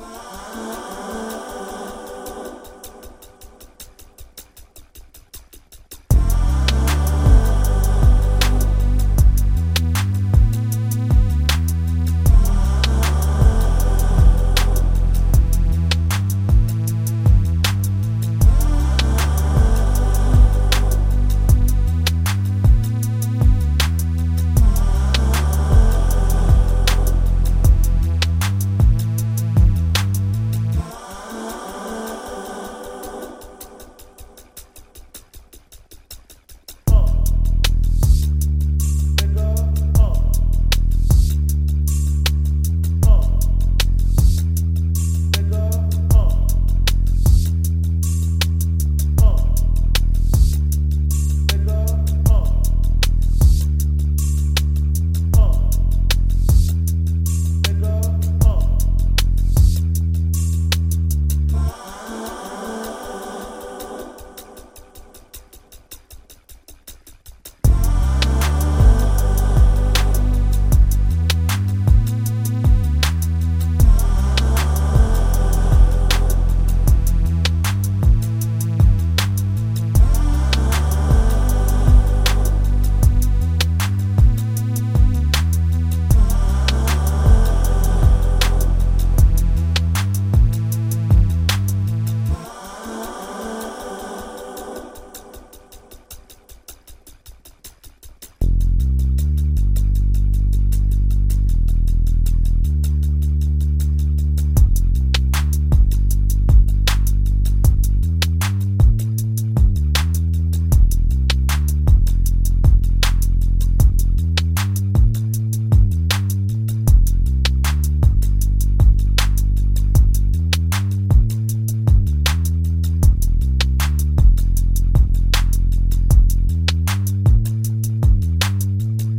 Bye.